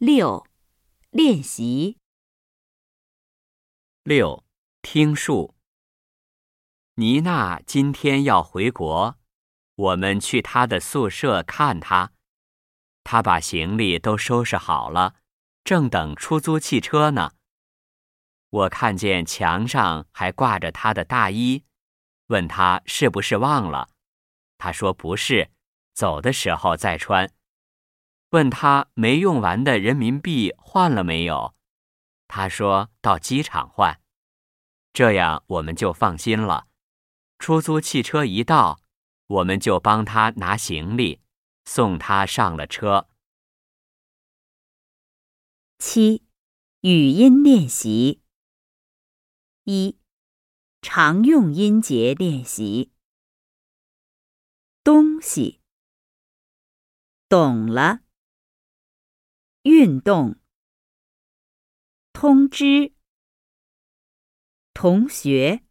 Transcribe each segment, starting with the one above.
六、练习。六、听数。妮娜今天要回国，我们去她的宿舍看她。她把行李都收拾好了，正等出租汽车呢。我看见墙上还挂着她的大衣，问她是不是忘了。她说不是，走的时候再穿。问他没用完的人民币换了没有？他说到机场换。这样我们就放心了。出租汽车一到，我们就帮他拿行李，送他上了车。七、语音练习。一、常用音节练习。东西，懂了。运动，通知。同学，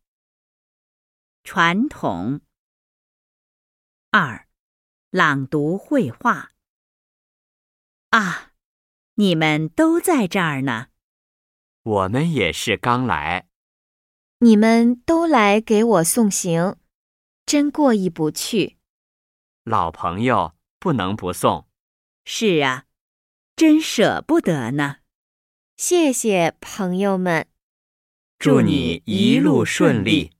传统。二、朗读绘画。啊，你们都在这儿呢。我们也是刚来。你们都来给我送行，真过意不去。老朋友不能不送。是啊，真舍不得呢。谢谢朋友们。祝你一路顺利。